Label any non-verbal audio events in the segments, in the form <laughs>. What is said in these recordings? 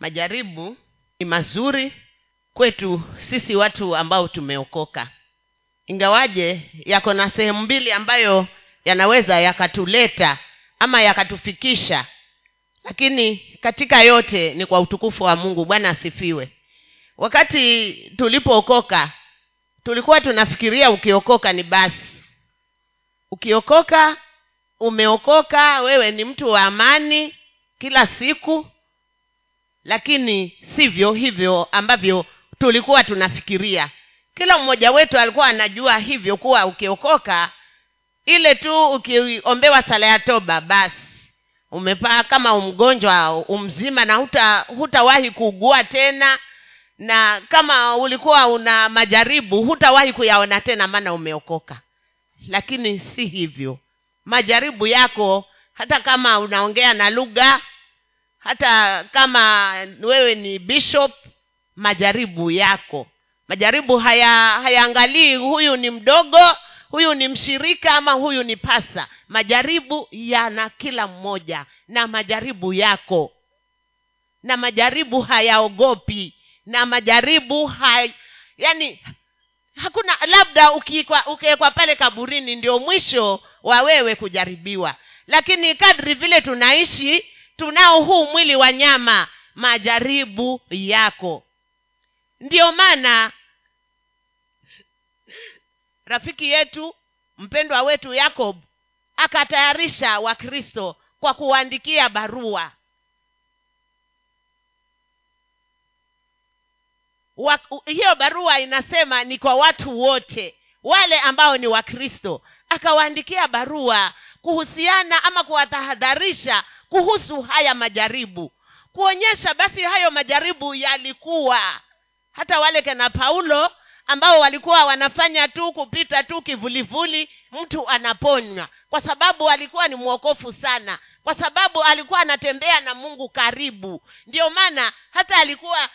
majaribu ni mazuri kwetu sisi watu ambao tumeokoka. Ingawaje yako na sehemu mbili ambayo yanaweza yakatuleta ama yakatufikisha lakini katika yote ni kwa utukufu wa mungu. Bwana asifiwe. Wakati tulipookoka tulikuwa tunafikiria ukiokoka ni basi. Ukiokoka umeokoka wewe ni mtu wa amani kila siku lakini sivyo hivyo ambavyo tulikuwa tunafikiria. Kila mmoja wetu alikuwa anajua hivyo kuwa ukiokoka ile tu ukiombewa sala ya toba basi umepaa kama umgonjwa umzima na huta hutawahi kuugua tena. Na kama ulikuwa una majaribu hutawahi kuyaona tena maana umeokoka. Lakini si hivyo. Majaribu yako hata kama unaongea na lugha hata kama wewe ni bishop majaribu yako. Majaribu haya hayaangalii huyu ni mdogo huyu ni mshirika ama huyu ni pasa. Majaribu yana kila mmoja na majaribu yako. Na majaribu hayaogopi. Na majaribu hay, yani hakuna labda ukiwekwa pale kaburini ndio mwisho wa wewe kujaribiwa. Lakini kadri vile tunaishi tunao huu mwili wa nyama majaribu yako. Ndiyo maana rafiki yetu mpendwa wetu yakob akatayarisha wakristo kwa kuwaandikia barua. Wak, hiyo barua inasema ni kwa watu wote wale ambao ni wakristo. Akawaandikia barua kuhusiana ama kuwatahadharisha kuhusu haya majaribu. Kuonyesha basi hayo majaribu yalikuwa. Hata wale kena paulo ambao walikuwa wanafanya tu kupita tu kivulivuli mtu anaponywa. Kwa sababu alikuwa ni mwokofu sana. Kwa sababu alikuwa anatembea na mungu karibu. Ndio maana hata alikuwa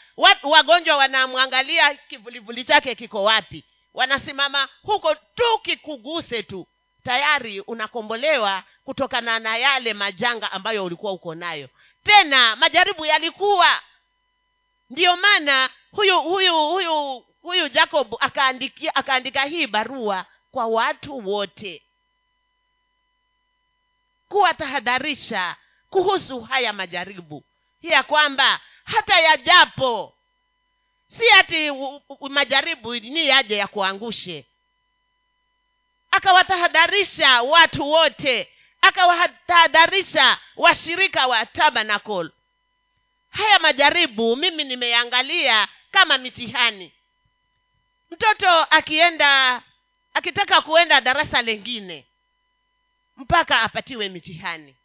wagonjwa wanamwangalia kivulivuli chake kiko wapi. Wanasimama huko tu kikuguse tu tayari unakombolewa kutokana na yale majanga ambayo ulikuwa uko nayo. Tena majaribu yalikuwa. Ndiyo maana huyu huyu huyu huyu jacob akaandikia akaandika hii barua kwa watu wote. Kuwatahadharisha kuhusu haya majaribu. Ya kwamba hata yajapo si ati majaribu ni yaje ya kuangushe akawatahadharisha watu wote. Akawatahadharisha washirika wa tabernacle. Haya majaribu mimi nimeangalia kama mitihani. Mtoto akienda akitaka kuenda darasa lengine mpaka apatiwe mitihani.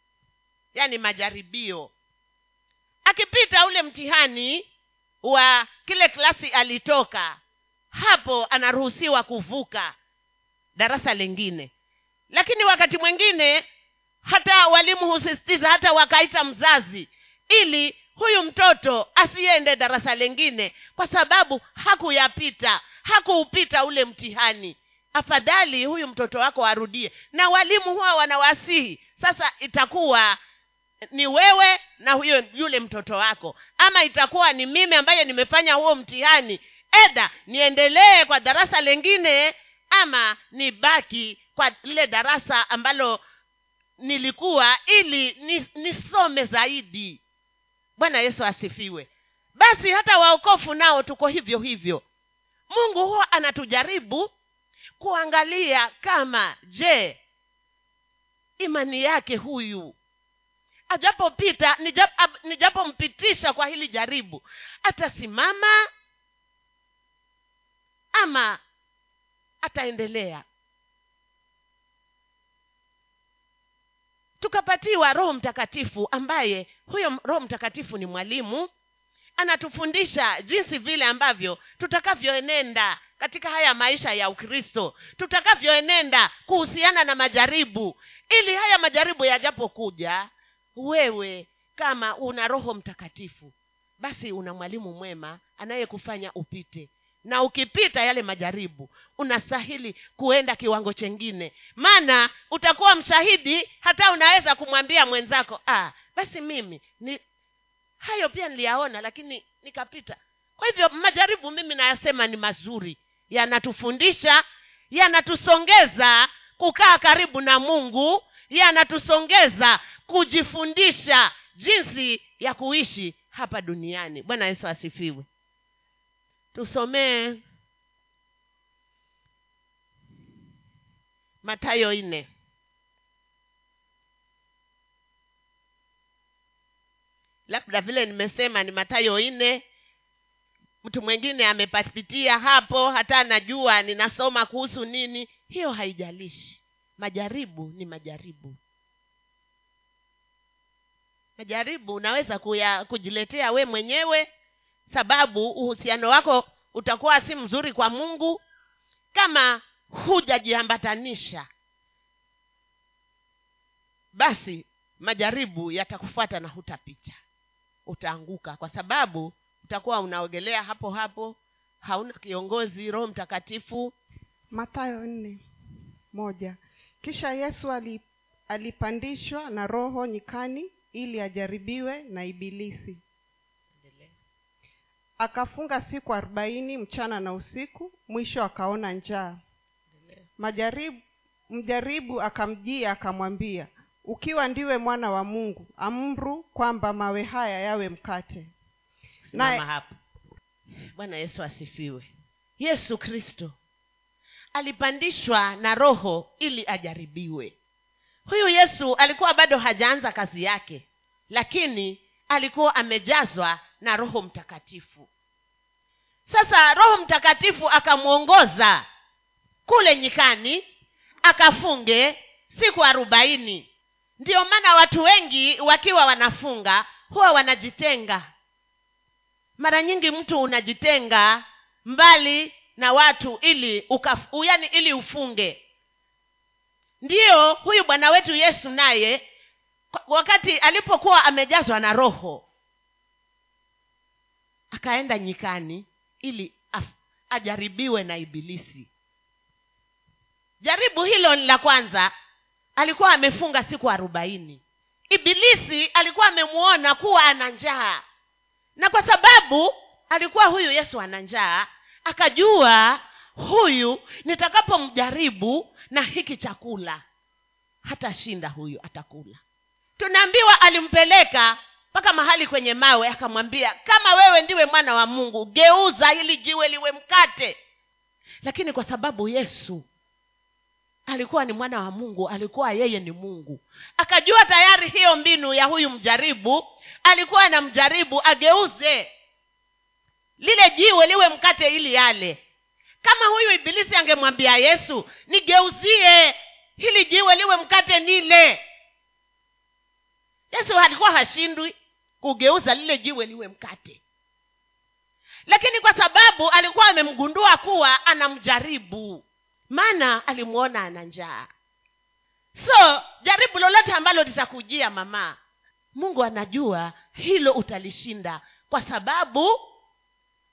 Yaani majaribio. Akipita ule mtihani wa kile klasi alitoka hapo anaruhusiwa kuvuka darasa lengine lakini wakati mwingine hata walimu husisitiza hata wakaita mzazi ili huyu mtoto asiende darasa lengine kwa sababu hakuyapita hakuupita ule mtihani. Afadhali huyu mtoto wako arudie. Na walimu huwa wanawasihi sasa itakuwa ni wewe na huyo yule mtoto wako. Ama itakuwa ni mimi ambaye nimefanya huo mtihani. Edha niendelee kwa darasa lengine ama nibaki kwa lile darasa ambalo nilikuwa ili nisome zaidi. Bwana yesu asifiwe. Basi hata waokofu nao tuko hivyo hivyo. Mungu huwa anatujaribu kuangalia kama je imani yake huyu ajapopita nijapompitisha kwa hili jaribu atasimama ama ataendelea. Tukapatiwa roho mtakatifu ambaye huyo roho mtakatifu ni mwalimu anatufundisha jinsi vile ambavyo tutakavyoenenda katika haya maisha ya ukristo. Tutakavyoenenda kuhusiana na majaribu. Ili haya majaribu yajapokuja wewe kama una roho mtakatifu basi una mwalimu mwema anayekufanya upite na ukipita yale majaribu unastahili kuenda kiwango chengine. Maana utakuwa mshahidi hata unaweza kumwambia mwenzako ah basi mimi ni hayo pia niliyaona lakini nikapita. Kwa hivyo majaribu mimi nayasema ni mazuri. Yanatufundisha yanatusongeza kukaa karibu na mungu yanatusongeza kujifundisha jinsi ya kuishi hapa duniani. Bwana yesu asifiwe tusomee matayo nne. Labda vile nimesema ni matayo nne. Mtu mwingine amepapitia hapo hata anajua ninasoma kuhusu nini. Hiyo haijalishi. Majaribu ni majaribu. Majaribu unaweza kuya, kujiletea we mwenyewe sababu uhusiano wako utakuwa si mzuri kwa mungu kama hujajiambatanisha basi majaribu yatakufuata na hutapita utaanguka kwa sababu utakuwa unaogelea hapo hapo hauna kiongozi roho mtakatifu. Matayo nne moja. Kisha yesu ali, alipandishwa na roho nyikani ili ajaribiwe na ibilisi akafunga siku arobaini mchana na usiku mwisho akaona njaa. Majaribu mjaribu akamjia akamwambia ukiwa ndiwe mwana wa mungu amru kwamba mawe haya yawe mkate. Naye- hapo. Bwana yesu asifiwe. Yesu kristo alipandishwa na roho ili ajaribiwe. Huyu yesu alikuwa bado hajaanza kazi yake lakini alikuwa amejazwa na roho mtakatifu. Sasa roho mtakatifu akamwongoza kule nyikani akafunge siku arobaini. Ndiyo maana watu wengi wakiwa wanafunga huwa wanajitenga. Mara nyingi mtu unajitenga mbali na watu ili ukaf, yani ili ufunge. Ndiyo huyu bwana wetu yesu naye wakati alipokuwa amejazwa na roho akaenda nyikani ili ajaribiwe na ibilisi. Jaribu hilo ni la kwanza. Alikuwa amefunga siku arobaini. Ibilisi alikuwa amemwona kuwa ana njaa. Na kwa sababu alikuwa huyu yesu ana njaa akajua huyu nitakapomjaribu na hiki chakula hatashinda huyu atakula. Tunaambiwa alimpeleka mpaka mahali kwenye mawe akamwambia kama wewe ndiwe mwana wa mungu geuza ili jiwe liwe mkate. Lakini kwa sababu yesu alikuwa ni mwana wa mungu alikuwa yeye ni mungu akajua tayari hiyo mbinu ya huyu mjaribu alikuwa na mjaribu ageuze lile jiwe liwe mkate ili yale. Kama huyu ibilisi angemwambia yesu nigeuzie hili jiwe liwe mkate nile. Yesu alikuwa hashindwi kugeuza lile jiwe liwe mkate. Lakini kwa sababu alikuwa amemgundua kuwa anamjaribu maana alimwona ana njaa. So jaribu lolote ambalo litakujia mama mungu anajua hilo utalishinda kwa sababu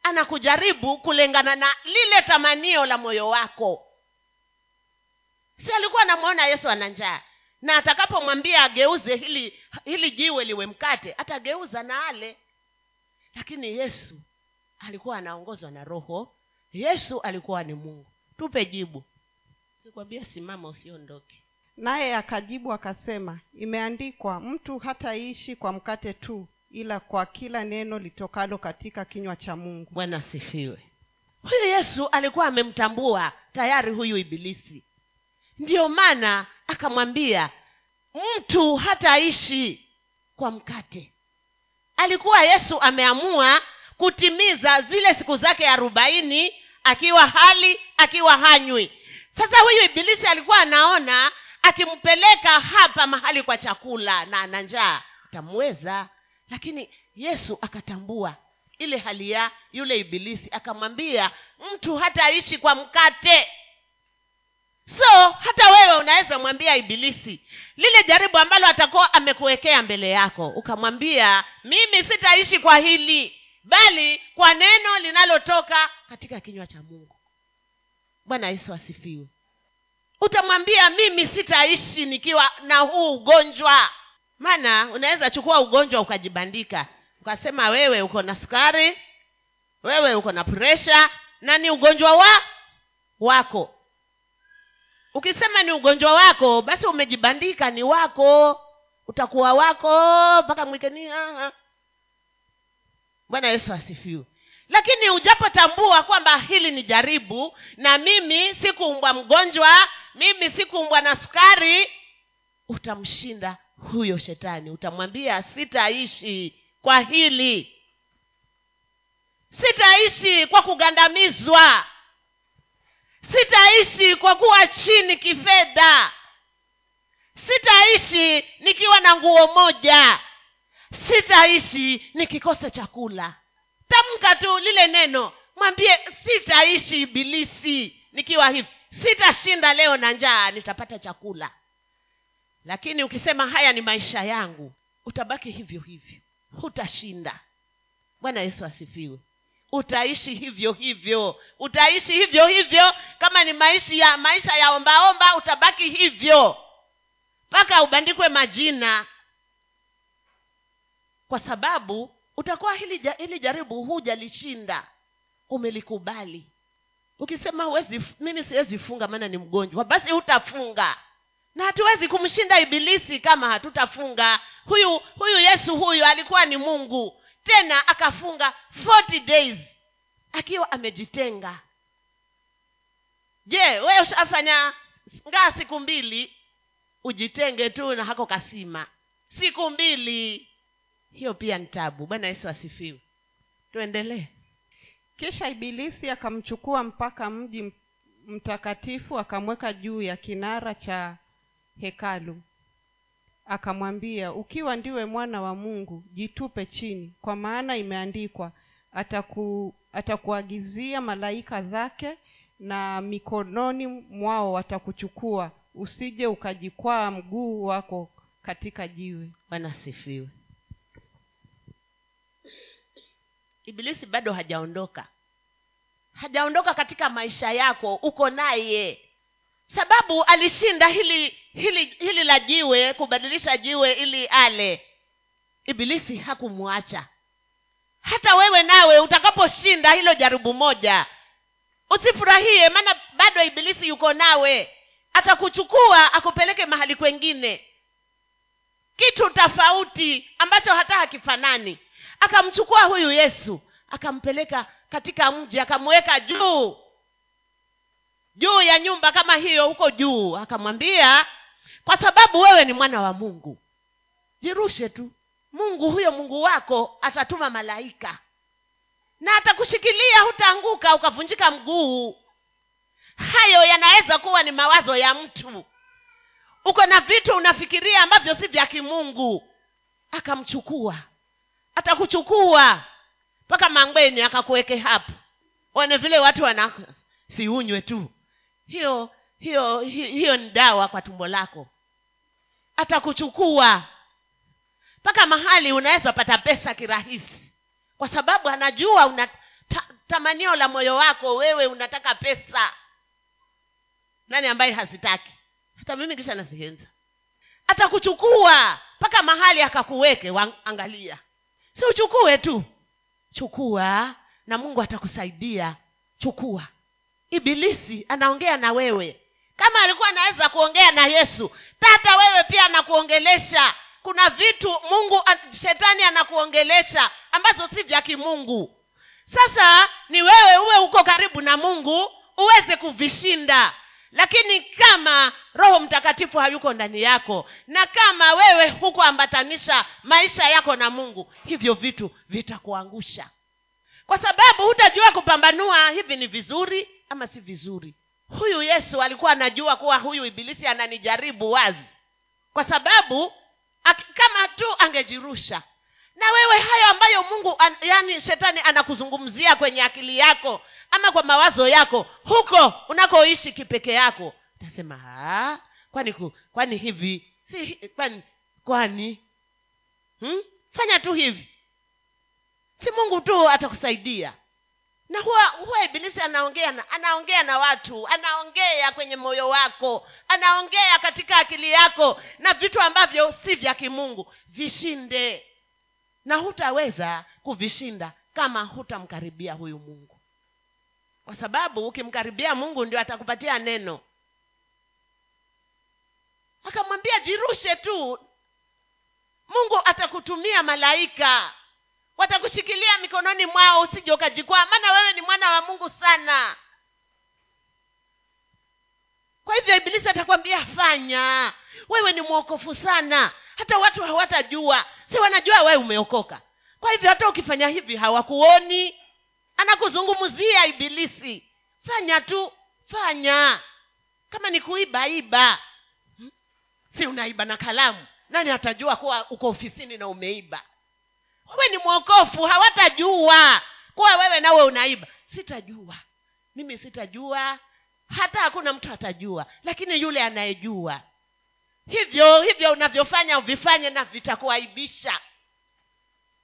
anakujaribu kulingana na lile tamanio la moyo wako. Si alikuwa anamwona yesu ana njaa? Na atakapomwambia ageuze hili hili jiwe liwe mkate atageuza na ale. Lakini yesu alikuwa anaongozwa na roho. Yesu alikuwa ni mungu. Tupe jibu. Kikwambia simama usiondoke. Naye akajibu akasema imeandikwa mtu hataishi kwa mkate tu ila kwa kila neno litokalo katika kinywa cha mungu. Bwana asifiwe. Huyu yesu alikuwa amemtambua tayari huyu ibilisi. Ndiyo maana akamwambia mtu hataishi kwa mkate. Alikuwa yesu ameamua kutimiza zile siku zake arobaini akiwa hali akiwa hanywi. Sasa huyu ibilisi alikuwa anaona akimpeleka hapa mahali kwa chakula na ana njaa atamweza lakini yesu akatambua ile hali ya yule ibilisi akamwambia mtu hataishi kwa mkate so hata wewe unaweza mwambia ibilisi lile jaribu ambalo atakuwa amekuwekea mbele yako ukamwambia mimi sitaishi kwa hili bali kwa neno linalotoka katika kinywa cha mungu. Bwana yesu asifiwe. Utamwambia mimi sitaishi nikiwa na huu ugonjwa. Maana unaweza chukua ugonjwa ukajibandika ukasema wewe uko na sukari wewe uko na presha na ni ugonjwa wa wako ukisema ni ugonjwa wako basi umejibandika ni wako utakuwa wako mpaka mwikeni bwana yesu asifiwe. Lakini ujapotambua kwamba hili ni jaribu na mimi sikuumbwa mgonjwa mimi sikuumbwa na sukari utamshinda huyo shetani. Utamwambia sitaishi kwa hili. Sitaishi kwa kugandamizwa sitaishi kwa kuwa chini kifedha. Sitaishi nikiwa na nguo moja. Sitaishi nikikosa chakula. Tamka tu lile neno. Mwambie sitaishi ibilisi nikiwa hivi. Sitashinda leo na njaa nitapata chakula. Lakini ukisema haya ni maisha yangu utabaki hivyo hivyo. Hutashinda. Bwana yesu asifiwe utaishi hivyo hivyo. Utaishi hivyo hivyo. Kama ni maisha ya maisha ya ombaomba utabaki hivyo. Mpaka ubandikwe majina. Kwa sababu utakuwa hili, hili jaribu hujalishinda. Umelikubali. Ukisema huwezi mimi siwezi funga maana ni mgonjwa. Basi hutafunga. Na hatuwezi kumshinda ibilisi kama hatutafunga. Huyu huyu yesu huyu alikuwa ni mungu tena akafunga 40 days akiwa amejitenga. Je wewe ushafanya ngaa siku mbili ujitenge tu na hako kasima? Siku mbili. Hiyo pia ni tabu. Bwana yesu asifiwe. Tuendelee. Kisha ibilisi akamchukua mpaka mji mtakatifu akamweka juu ya kinara cha hekalu akamwambia ukiwa ndiwe mwana wa mungu jitupe chini kwa maana imeandikwa ataku atakuagizia malaika zake na mikononi mwao watakuchukua. Usije ukajikwaa mguu wako katika jiwe. Bwana ibilisi bado hajaondoka. Hajaondoka katika maisha yako uko naye sababu alishinda hili hili hili la jiwe kubadilisha jiwe ili ale. Ibilisi hakumwacha. Hata wewe nawe utakaposhinda hilo jaribu moja usifurahie maana bado ibilisi yuko nawe. Atakuchukua akupeleke mahali kwengine. Kitu tofauti ambacho hata hakifanani. Akamchukua huyu yesu akampeleka katika mji akamweka juu juu ya nyumba kama hiyo huko juu. Akamwambia kwa sababu wewe ni mwana wa mungu jirushe tu. Mungu huyo mungu wako atatuma malaika na atakushikilia hutaanguka ukavunjika mguu. Hayo yanaweza kuwa ni mawazo ya mtu. Uko na vitu unafikiria ambavyo si vya kimungu. Akamchukua atakuchukua mpaka mangweni akakuweke hapo. One vile watu wana siunywe tu hiyo hiyo hi- hiyo ni dawa kwa tumbo lako. Atakuchukua. Mpaka mahali unaweza pata pesa kirahisi. Kwa sababu anajua una ta, tamanio la moyo wako wewe unataka pesa. Nani ambaye hazitaki? Hata mimi kisha nazihenza. Atakuchukua. Mpaka mahali akakuweke angalia. Si uchukue tu. Chukua na mungu atakusaidia. Chukua ibilisi anaongea na wewe. Kama alikuwa anaweza kuongea na yesu tata wewe pia anakuongelesha. Kuna vitu mungu shetani anakuongelesha ambazo si vya kimungu. Sasa ni wewe uwe uko karibu na mungu uweze kuvishinda. Lakini kama roho mtakatifu hayuko ndani yako na kama wewe hukuambatanisha maisha yako na mungu hivyo vitu vitakuangusha. Kwa sababu hutajua kupambanua hivi ni vizuri ama si vizuri. Huyu yesu alikuwa anajua kuwa huyu ibilisi ananijaribu wazi. Kwa sababu kama tu angejirusha. Na wewe hayo ambayo mungu an, yani shetani anakuzungumzia kwenye akili yako ama kwa mawazo yako huko unakoishi kipeke yako utasema "Ah, kwani ku, kwani hivi? Si kwani kwani? Hmm? fanya tu hivi. Si mungu tu atakusaidia na huwa huwa ibilisi anaongea na anaongea na watu anaongea kwenye moyo wako anaongea katika akili yako na vitu ambavyo si vya kimungu vishinde. Na hutaweza kuvishinda kama hutamkaribia huyu mungu. Kwa sababu ukimkaribia mungu ndio atakupatia neno. Akamwambia jirushe tu. Mungu atakutumia malaika watakushikilia mikononi mwao usije ukajikwaa maana wewe ni mwana wa mungu sana. Kwa hivyo ibilisi atakwambia fanya. Wewe ni mwokofu sana. Hata watu hawatajua. Si wanajua wewe umeokoka. Kwa hivyo hata ukifanya hivi hawakuoni. Anakuzungumzia ibilisi. Fanya tu fanya. Kama ni kuiba iba. Hmm? si unaiba na kalamu. Nani atajua kuwa uko ofisini na umeiba wewe ni mwokofu hawatajua. Kuwa wewe nawe unaiba. Sitajua. Mimi sitajua. Hata hakuna mtu atajua. Lakini yule anayejua. Hivyo hivyo unavyofanya uvifanye na vitakuaibisha.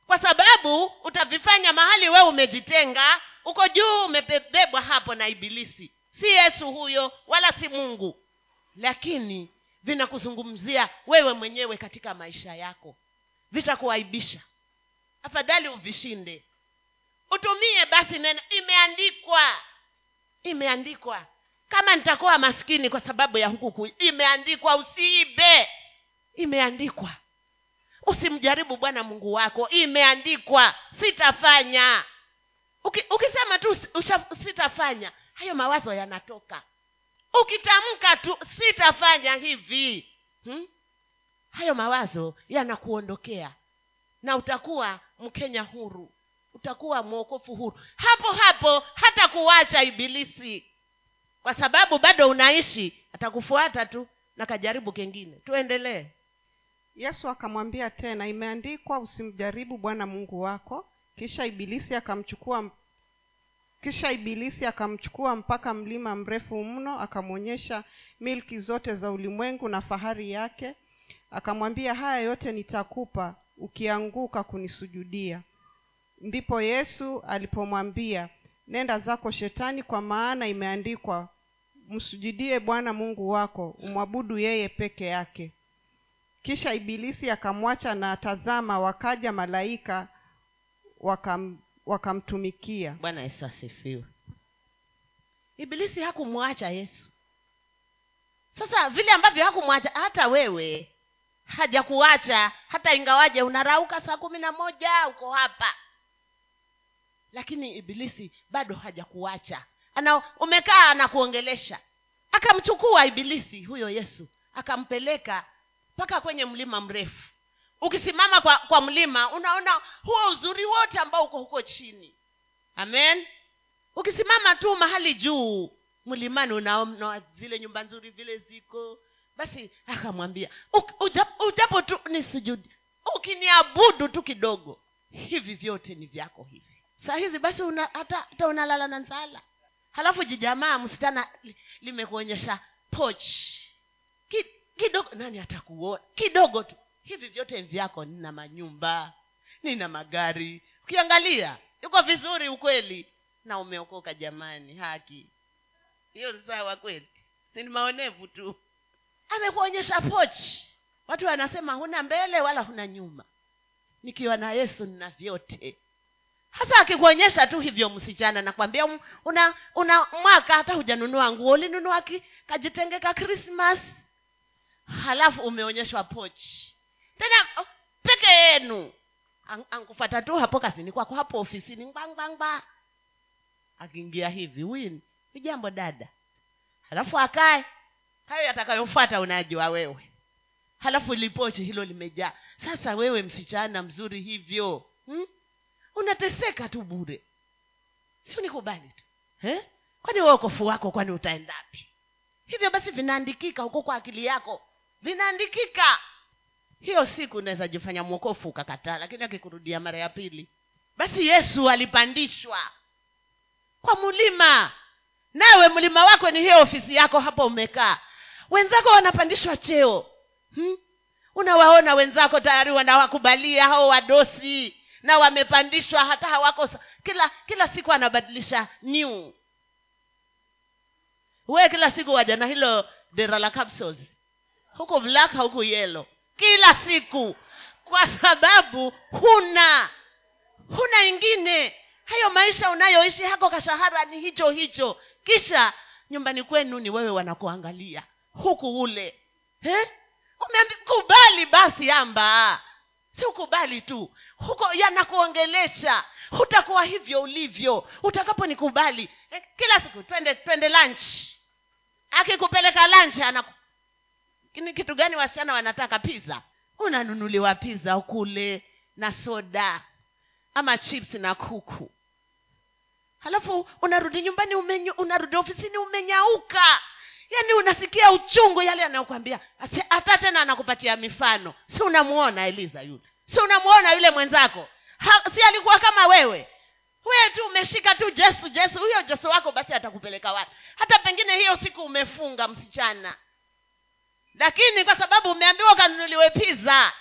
Kwa sababu utavifanya mahali wewe umejitenga uko juu umebebwa hapo na ibilisi. Si yesu huyo wala si mungu. Lakini vinakuzungumzia wewe mwenyewe katika maisha yako. Vitakuaibisha afadhali uvishinde. Utumie basi neno. Imeandikwa. Imeandikwa. Kama nitakuwa maskini kwa sababu ya huku imeandikwa usiibe. Imeandikwa. Usimjaribu bwana mungu wako. Imeandikwa. Sitafanya. Uki, ukisema tu usha- sitafanya hayo mawazo yanatoka. Ukitamka tu sitafanya hivi. Hmm? hayo mawazo yanakuondokea na utakuwa mkenya huru. Utakuwa mwokofu huru. Hapo hapo hata kuwacha ibilisi. Kwa sababu bado unaishi atakufuata tu na kajaribu kengine. Tuendelee. Yesu akamwambia tena imeandikwa usimjaribu bwana mungu wako. Kisha ibilisi akamchukua kisha ibilisi akamchukua mpaka mlima mrefu mno akamwonyesha milki zote za ulimwengu na fahari yake. Akamwambia haya yote nitakupa ukianguka kunisujudia. Ndipo yesu alipomwambia nenda zako shetani kwa maana imeandikwa msujudie bwana mungu wako umwabudu yeye peke yake. Kisha ibilisi akamwacha na tazama wakaja malaika wakam, wakamtumikia. Bwana yesu asifiwe. Ibilisi hakumwacha yesu. Sasa vile ambavyo hakumwacha hata wewe hajakuacha. Hata ingawaje unarauka saa kumi na moja uko hapa. Lakini ibilisi bado hajakuacha. Ana umekaa anakuongelesha akamchukua ibilisi huyo yesu akampeleka mpaka kwenye mlima mrefu. Ukisimama kwa, kwa mlima unaona huo uzuri wote ambao uko huko chini. Amen. Ukisimama tu mahali juu mlimani unaona zile nyumba nzuri vile ziko basi akamwambia ujapo tu ni sujudi ukiniabudu tu kidogo hivi vyote ni vyako hivi. Saa hizi basi una, hata, hata unalala na nzala. Halafu jijamaa msichana limekuonyesha poch Ki, kidogo nani atakuona kidogo tu. Hivi vyote vyako nina manyumba nina magari. Ukiangalia yuko vizuri ukweli na umeokoka jamani haki. Hiyo sawa kweli. Ni maonevu tu amekuonyesha pochi. Watu wanasema huna mbele wala huna nyuma. Nikiwa na yesu nina vyote. Hasa akikuonyesha tu hivyo msichana nakwambia una una mwaka hata hujanunua nguo. Ulinunua ki, kajitenge ka krismas halafu umeonyeshwa pochi. Tena peke yenu. Ankufata tu hapo kazini kwako hapo ofisini ngbanggbangba akiingia hivi win. Ni jambo dada. Halafu akae hayo yatakayofuata unajua wewe. Halafu lipochi hilo limejaa. Sasa wewe msichana mzuri hivyo hmm? unateseka tu bure. Si tu kwani wewe wako kwani utaendapi hivyo basi vinaandikika huko kwa akili yako. Vinaandikika. Hiyo siku unaweza jifanya mwokofu ukakataa lakini akikurudia mara ya pili. Basi yesu alipandishwa kwa mlima nawe mlima wako ni hiyo ofisi yako hapo umekaa wenzako wanapandishwa cheo. Hmm? unawaona wenzako tayari wanawakubalia hao wadosi na wamepandishwa hata hawako kila kila siku anabadilisha new. We kila siku waja na hilo dera la capsules. Huku black huku yelo kila siku. Kwa sababu huna. Huna ingine. Hayo maisha unayoishi hako kashahara ni hicho hicho. Kisha nyumbani kwenu ni wewe wanakuangalia huku ule eh? Kubali basi amba si ukubali tu. Huko yanakuongelesha. Hutakuwa hivyo ulivyo. Utakaponikubali eh, kila siku twende twende lunch. Akikupeleka lunch anaku ni kitu gani wasichana wanataka? Pizza. Unanunuliwa pizza ukule na soda ama chips na kuku. Halafu unarudi nyumbani umenyu, unarudi ofisini umenyauka yaani unasikia uchungu yale anayokwambia hata tena anakupatia mifano. Si unamuona eliza yule? Si unamuona yule mwenzako? Ha, si alikuwa kama wewe? Wewe tu umeshika tu jesu jesu huyo jesu wako basi atakupeleka wapi? Hata pengine hiyo siku umefunga msichana. Lakini kwa sababu umeambiwa ukanunuliwe piza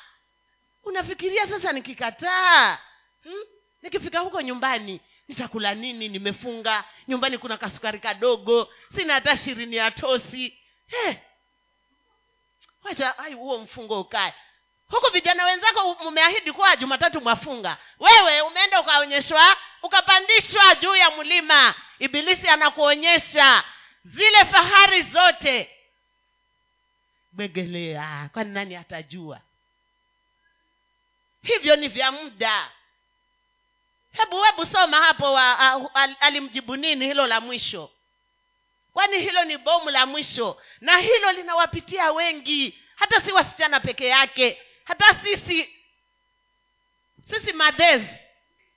unafikiria sasa nikikataa? Hmm? nikifika huko nyumbani nitakula nini? Nimefunga. Nyumbani kuna kasukari kadogo. Sina hata shirini ya tosi. Wacha ai huo mfungo ukae. Huku vijana wenzako mmeahidi kuwa jumatatu mwafunga. Wewe umeenda ukaonyeshwa ukapandishwa juu ya mlima. Ibilisi anakuonyesha zile fahari zote. Begelea kwani nani atajua? Hivyo ni vya muda hebu hebu soma hapo wa, a, a, alimjibu nini hilo la mwisho? Kwani hilo ni bomu la mwisho? Na hilo linawapitia wengi hata si wasichana peke yake hata sisi sisi madhezi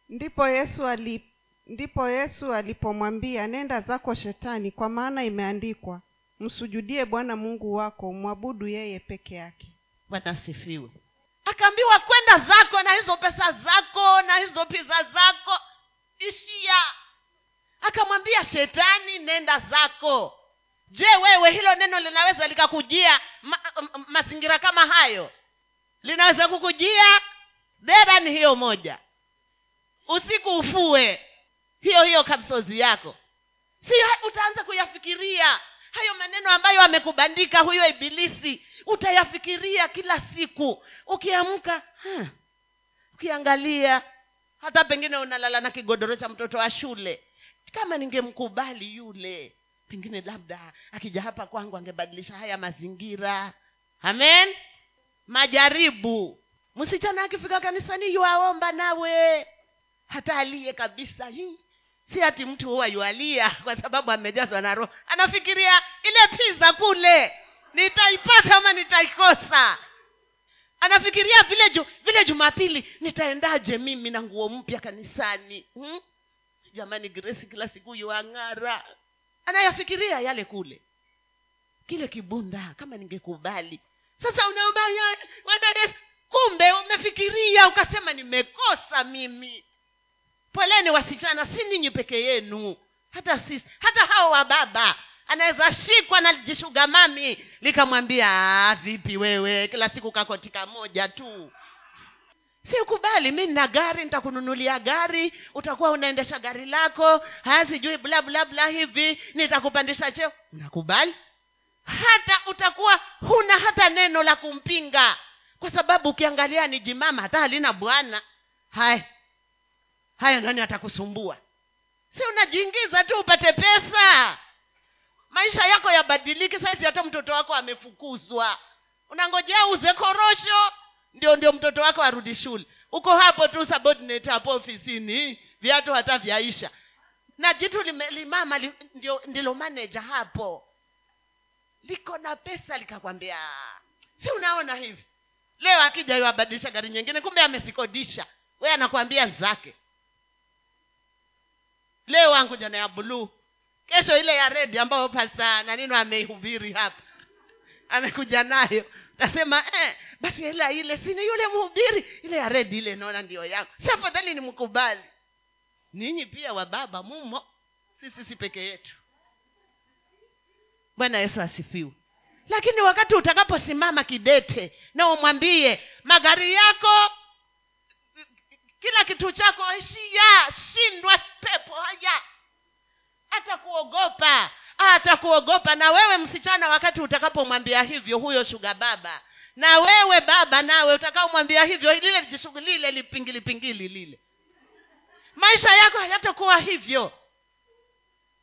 ndipo yesu ali ndipo yesu alipomwambia nenda zako shetani kwa maana imeandikwa msujudie bwana mungu wako mwabudu yeye peke yake. Bwana asifiwe akaambiwa kwenda zako na hizo pesa zako na hizo piza zako. Ishia akamwambia shetani nenda zako. Je wewe hilo neno linaweza likakujia ma, ma, mazingira kama hayo? Linaweza kukujia? Dera ni hiyo moja. Usiku ufue. Hiyo hiyo kapsozi yako. Si utaanza kuyafikiria hayo maneno ambayo amekubandika huyo ibilisi utayafikiria kila siku. Ukiamka ukiangalia hata pengine unalala na kigodoro cha mtoto wa shule. Kama ningemkubali yule pengine labda akija hapa kwangu angebadilisha haya mazingira. Amen? Majaribu. Msichana akifika kanisani yuaomba nawe. Hata aliye kabisa hii si ati mtu huwa yualia <laughs> kwa sababu amejazwa na roho anafikiria ile piza kule nitaipata ama nitaikosa? Anafikiria vile ju, vile jumapili nitaendaje mimi na nguo mpya kanisani? Hmm? jamani gresi kila siku yuang'ara. Anayafikiria yale kule. Kile kibunda kama ningekubali. Sasa unaomba kumbe umefikiria ukasema nimekosa mimi poleni wasichana si ninyi peke yenu. Hata sisi hata hao wa baba anaweza shikwa na jishuga mami likamwambia "Ah, vipi wewe? Kila siku kakotika moja tu. Sikubali mi nina gari nitakununulia gari utakuwa unaendesha gari lako haya sijui bla bla bla hivi nitakupandisha cheo. Nakubali. Hata utakuwa huna hata neno la kumpinga kwa sababu ukiangalia ni jimama hata halina bwana. Haya hayo nani atakusumbua si unajiingiza tu upate pesa. Maisha yako yabadiliki saizi hata mtoto wako amefukuzwa. Unangojea uze korosho. Ndio ndio mtoto wako arudi shule. Uko hapo tu subordinate hapo ofisini. Viatu hata vyaisha. Na jitu limama li, ndio ndilo manaja hapo. Liko na pesa likakwambia si unaona hivi? Leo akija yu gari nyingine kumbe amesikodisha we anakwambia zake leo wangu jana ya bluu kesho ile ya redi ambayo pasa nanino ameihubiri hapa. Amekuja nayo. Nasema eh, basi ila ile sini yule mhubiri? Ile ya redi ile naona ndio yangu. Si afadhali ni mkubali ninyi pia wa baba mumo. Sisi si peke yetu. Bwana yesu asifiwe. Lakini wakati utakaposimama kidete na umwambie magari yako kila kitu chako shiya shindwa pepo haya atakuogopa atakuogopa. Na wewe msichana wakati utakapomwambia hivyo huyo shuga baba. Na wewe baba nawe utakaomwambia hivyo lile lile lipingilipingili lile. Maisha yako hayatakuwa hivyo.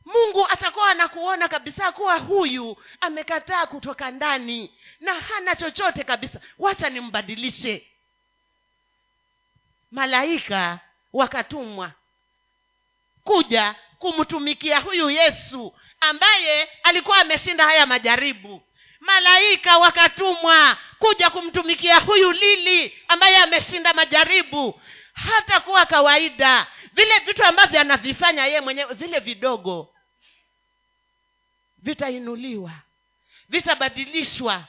Mungu atakuwa anakuona kabisa kuwa huyu amekataa kutoka ndani na hana chochote kabisa. Wacha nimbadilishe malaika wakatumwa. Kuja kumtumikia huyu yesu ambaye alikuwa ameshinda haya majaribu. Malaika wakatumwa kuja kumtumikia huyu lili ambaye ameshinda majaribu. Hata kuwa kawaida vile vitu ambavyo anavifanya yeye mwenyewe vile vidogo vitainuliwa vitabadilishwa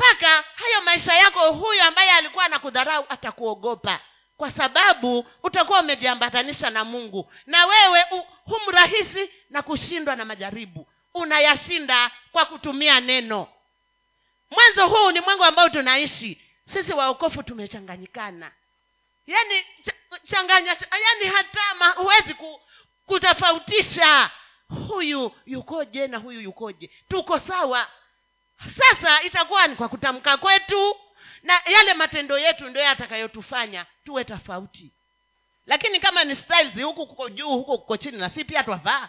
mpaka hayo maisha yako huyo ambaye alikuwa anakudharau atakuogopa kwa sababu utakuwa umejiambatanisha na mungu. Na wewe humrahisi na kushindwa na majaribu. Unayashinda kwa kutumia neno. Mwanzo huu ni mwangu ambao tunaishi. Sisi waokofu tumechanganyikana. Yaani ch- changanya ch- yaani hata huwezi ku, kutofautisha. Huyu yukoje na huyu yukoje? Tuko sawa sasa itakuwa ni kwa kutamka kwetu na yale matendo yetu ndio yatakayotufanya tuwe tofauti. Lakini kama ni styles huku kuko juu huku kuko chini na si pia twavaa.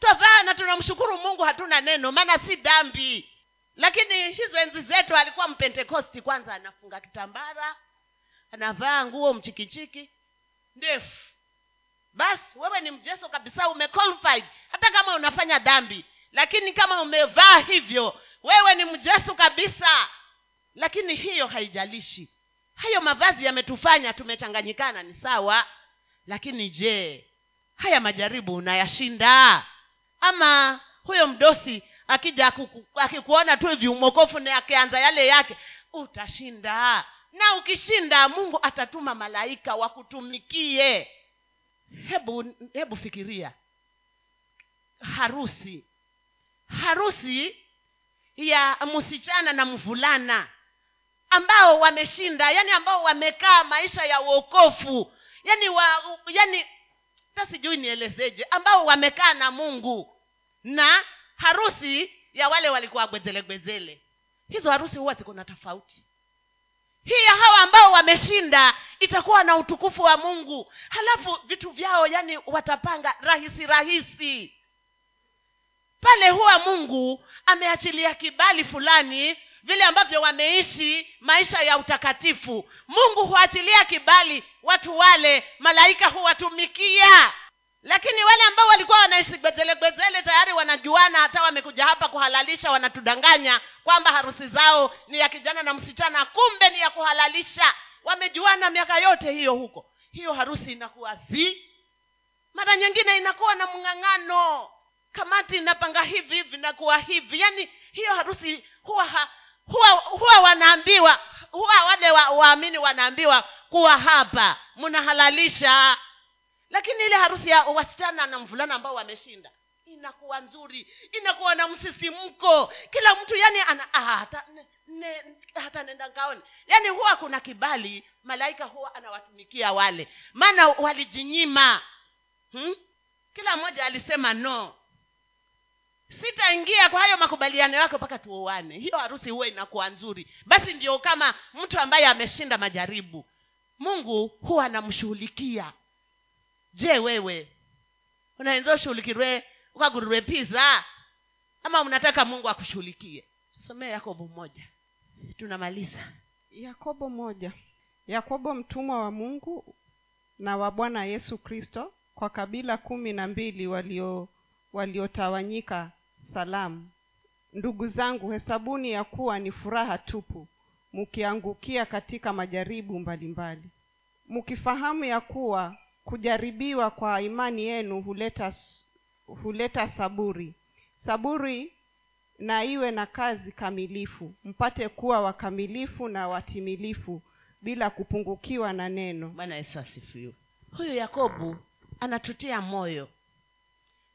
Twavaa na tunamshukuru mungu hatuna neno maana si dhambi. Lakini hizo enzi zetu alikuwa mpentekosti kwanza anafunga kitambara anavaa nguo mchikichiki ndefu. Basi wewe ni mjeso kabisa umequalified. Hata kama unafanya dhambi lakini kama umevaa hivyo wewe ni mjesu kabisa. Lakini hiyo haijalishi. Hayo mavazi yametufanya tumechanganyikana ni sawa. Lakini je haya majaribu unayashinda? Ama huyo mdosi akija akikuona tu hivi umokofu na akianza yale yake utashinda. Na ukishinda mungu atatuma malaika wakutumikie. Hebu hebu fikiria. Harusi. Harusi ya msichana na mvulana ambao wameshinda yani ambao wamekaa maisha ya uokofu yani wa yani hata sijui nielezeje ambao wamekaa na mungu na harusi ya wale walikuwa gwezelegwezele hizo harusi huwa ziko na tofauti. Hii ya hawa ambao wameshinda itakuwa na utukufu wa mungu. Halafu vitu vyao yani watapanga rahisi rahisi pale huwa mungu ameachilia kibali fulani vile ambavyo wameishi maisha ya utakatifu. Mungu huachilia kibali watu wale malaika huwatumikia. Lakini wale ambao walikuwa wanaishi gwezelegwezele tayari wanajuana hata wamekuja hapa kuhalalisha wanatudanganya kwamba harusi zao ni ya kijana na msichana kumbe ni ya kuhalalisha. Wamejuana miaka yote hiyo huko. Hiyo harusi inakuwa zi. Mara nyingine inakuwa na mng'ang'ano kamati inapanga hivi hivi inakuwa hivi. Yaani hiyo harusi huwa ha, huwa huwa wanaambiwa huwa wale wa- waamini wanaambiwa kuwa hapa mnahalalisha. Lakini ile harusi ya wasichana na mvulana ambao wameshinda inakuwa nzuri inakuwa na msisimko. Kila mtu yani ana ah, hata ne, hata nenda nkaone yani huwa kuna kibali malaika huwa anawatumikia wale. Maana walijinyima. Hmm? kila mmoja alisema no sitaingia kwa hayo makubaliano yako mpaka tuoane. Hiyo harusi huwa inakuwa nzuri. Basi ndio kama mtu ambaye ameshinda majaribu mungu huwa anamshughulikia. Je wewe unaenza ushughulikirwe ukagururwe piza ama unataka mungu akushughulikie? Somee yakobo moja. Tunamaliza. Yakobo moja. Yakobo mtumwa wa mungu na wa bwana yesu kristo kwa kabila kumi na mbili walio waliotawanyika salamu. Ndugu zangu hesabuni ya kuwa ni furaha tupu mkiangukia katika majaribu mbalimbali. Mkifahamu ya kuwa kujaribiwa kwa imani yenu huleta huleta saburi. Saburi na iwe na kazi kamilifu mpate kuwa wakamilifu na watimilifu bila kupungukiwa na neno. Bwana yesu asifiwe. Huyu yakobo anatutia moyo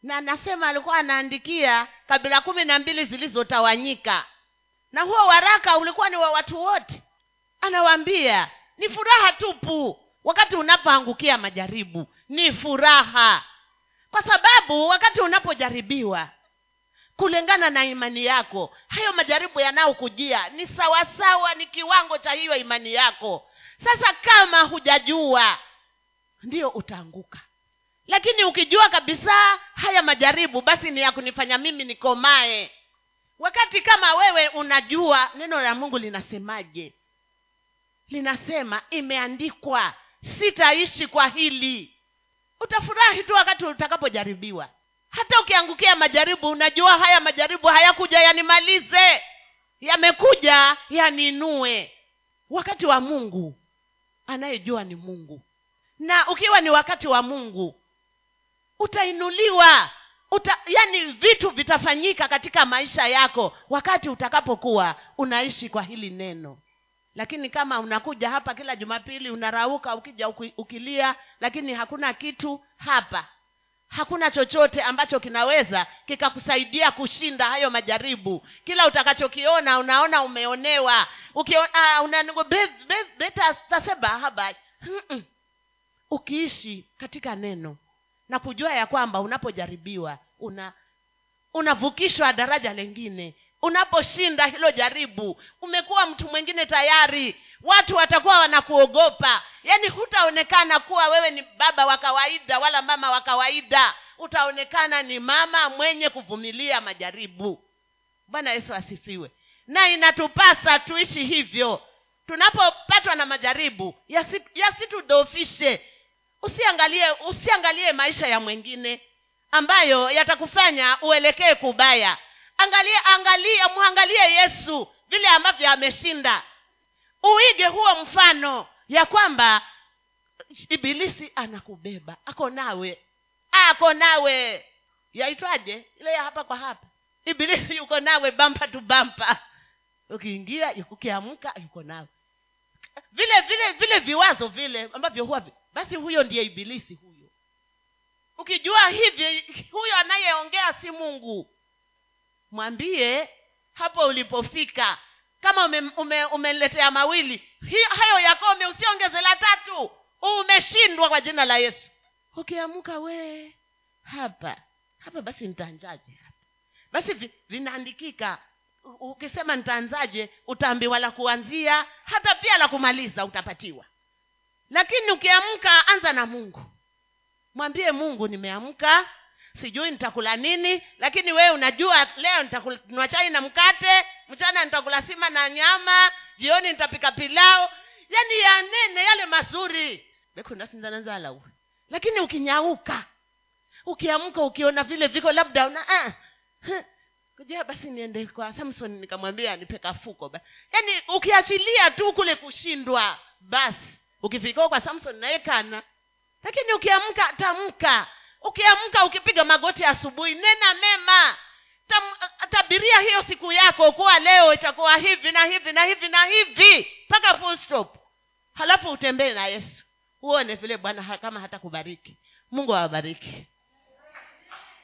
na nasema alikuwa anaandikia kabila kumi na mbili zilizotawanyika. Na huo waraka ulikuwa ni wa watu wote. Anawaambia ni furaha tupu wakati unapoangukia majaribu. Ni furaha. Kwa sababu wakati unapojaribiwa kulingana na imani yako hayo majaribu yanayokujia ni sawasawa ni kiwango cha hiyo imani yako. Sasa kama hujajua ndio utaanguka lakini ukijua kabisa haya majaribu basi ni ya kunifanya mimi nikomae. Wakati kama wewe unajua neno la mungu linasemaje? Linasema imeandikwa sitaishi kwa hili. Utafurahi tu wakati utakapojaribiwa. Hata ukiangukia majaribu unajua haya majaribu hayakuja yanimalize. Yamekuja yaniinue wakati wa mungu anayejua ni mungu. Na ukiwa ni wakati wa mungu utainuliwa. Uta, yani vitu vitafanyika katika maisha yako wakati utakapokuwa unaishi kwa hili neno. Lakini kama unakuja hapa kila jumapili unarauka ukija ukilia lakini hakuna kitu hapa. Hakuna chochote ambacho kinaweza kikakusaidia kushinda hayo majaribu. Kila utakachokiona unaona umeonewa. Mm-mm. ukiishi katika neno na kujua ya kwamba unapojaribiwa una unavukishwa daraja lengine. Unaposhinda hilo jaribu umekuwa mtu mwingine tayari. Watu watakuwa wanakuogopa. Yaani hutaonekana kuwa wewe ni baba wa kawaida wala mama wa kawaida. Utaonekana ni mama mwenye kuvumilia majaribu. Bwana yesu asifiwe. Na inatupasa tuishi hivyo. Tunapopatwa na majaribu yasi- yasitudhoofishe usiangalie usiangalie maisha ya mwingine ambayo yatakufanya uelekee kubaya. Angalia angalia mwangalie yesu vile ambavyo ameshinda. Uige huo mfano ya kwamba ibilisi anakubeba. Ako nawe. Ako nawe. Yaitwaje? Ile ya hapa kwa hapa. Ibilisi yuko nawe bampa tu bampa ukiingia ukiamka yuko nawe. Vile vile vile viwazo vile ambavyo huwa basi huyo ndiye ibilisi huyo. Ukijua hivi huyo anayeongea si mungu. Mwambie hapo ulipofika kama ume, ume, umeletea mawili hi, hayo yakome usiongeze la tatu. Umeshindwa kwa jina la yesu. Ukiamka wee hapa hapa basi nitaanzaje hapa? Basi vinaandikika ukisema nitaanzaje utaambiwa la kuanzia hata pia la kumaliza utapatiwa lakini ukiamka anza na mungu. Mwambie mungu nimeamka sijui nitakula nini lakini wewe unajua leo nitakunywa chai na mkate mchana nitakula sima na nyama jioni nitapika pilao yaani yanene yale mazuri. Bekundasinzanazalawe lakini ukinyauka ukiamka ukiona vile viko labda una ah, huh, basi niende kwa samson nikamwambia anipe kafuko yaani ukiachilia tu kule kushindwa basi ukifika kwa samson naekana lakini ukiamka tamka. Ukiamka ukipiga magoti asubuhi nena mema. Tam, tabiria hiyo siku yako kuwa leo itakuwa hivi na hivi na hivi na hivi. Mpaka full stop. Halafu utembee na yesu. Uone vile bwana kama hata kubariki mungu awabariki